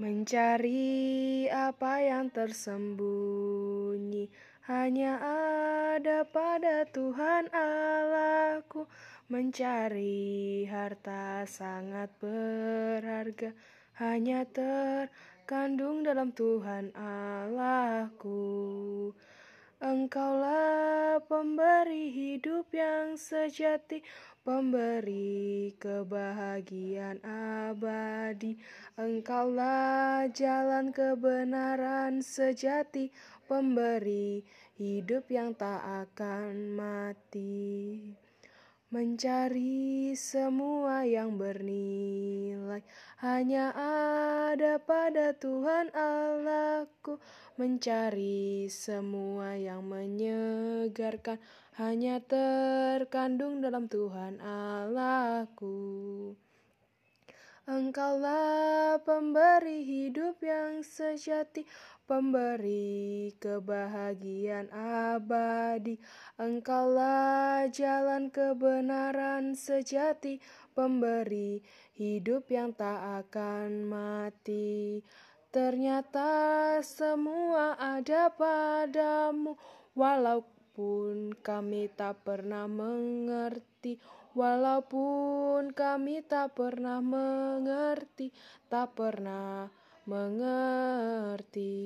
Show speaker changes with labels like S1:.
S1: Mencari apa yang tersembunyi hanya ada pada Tuhan Allahku. Mencari harta sangat berharga hanya terkandung dalam Tuhan Allahku. Engkaulah pemberi hidup yang sejati, pemberi kebahagiaan abadi. Engkaulah jalan kebenaran sejati, pemberi hidup yang tak akan mati. Mencari semua yang bernilai hanya ada pada Tuhan Allahku. Mencari semua yang menyegarkan hanya terkandung dalam Tuhan Allahku. Engkaulah pemberi hidup yang sejati, pemberi kebahagiaan abadi. Engkaulah jalan kebenaran sejati, pemberi hidup yang tak akan mati. Ternyata semua ada padamu, walaupun kami tak pernah mengerti. Walaupun kami tak pernah mengerti, tak pernah mengerti.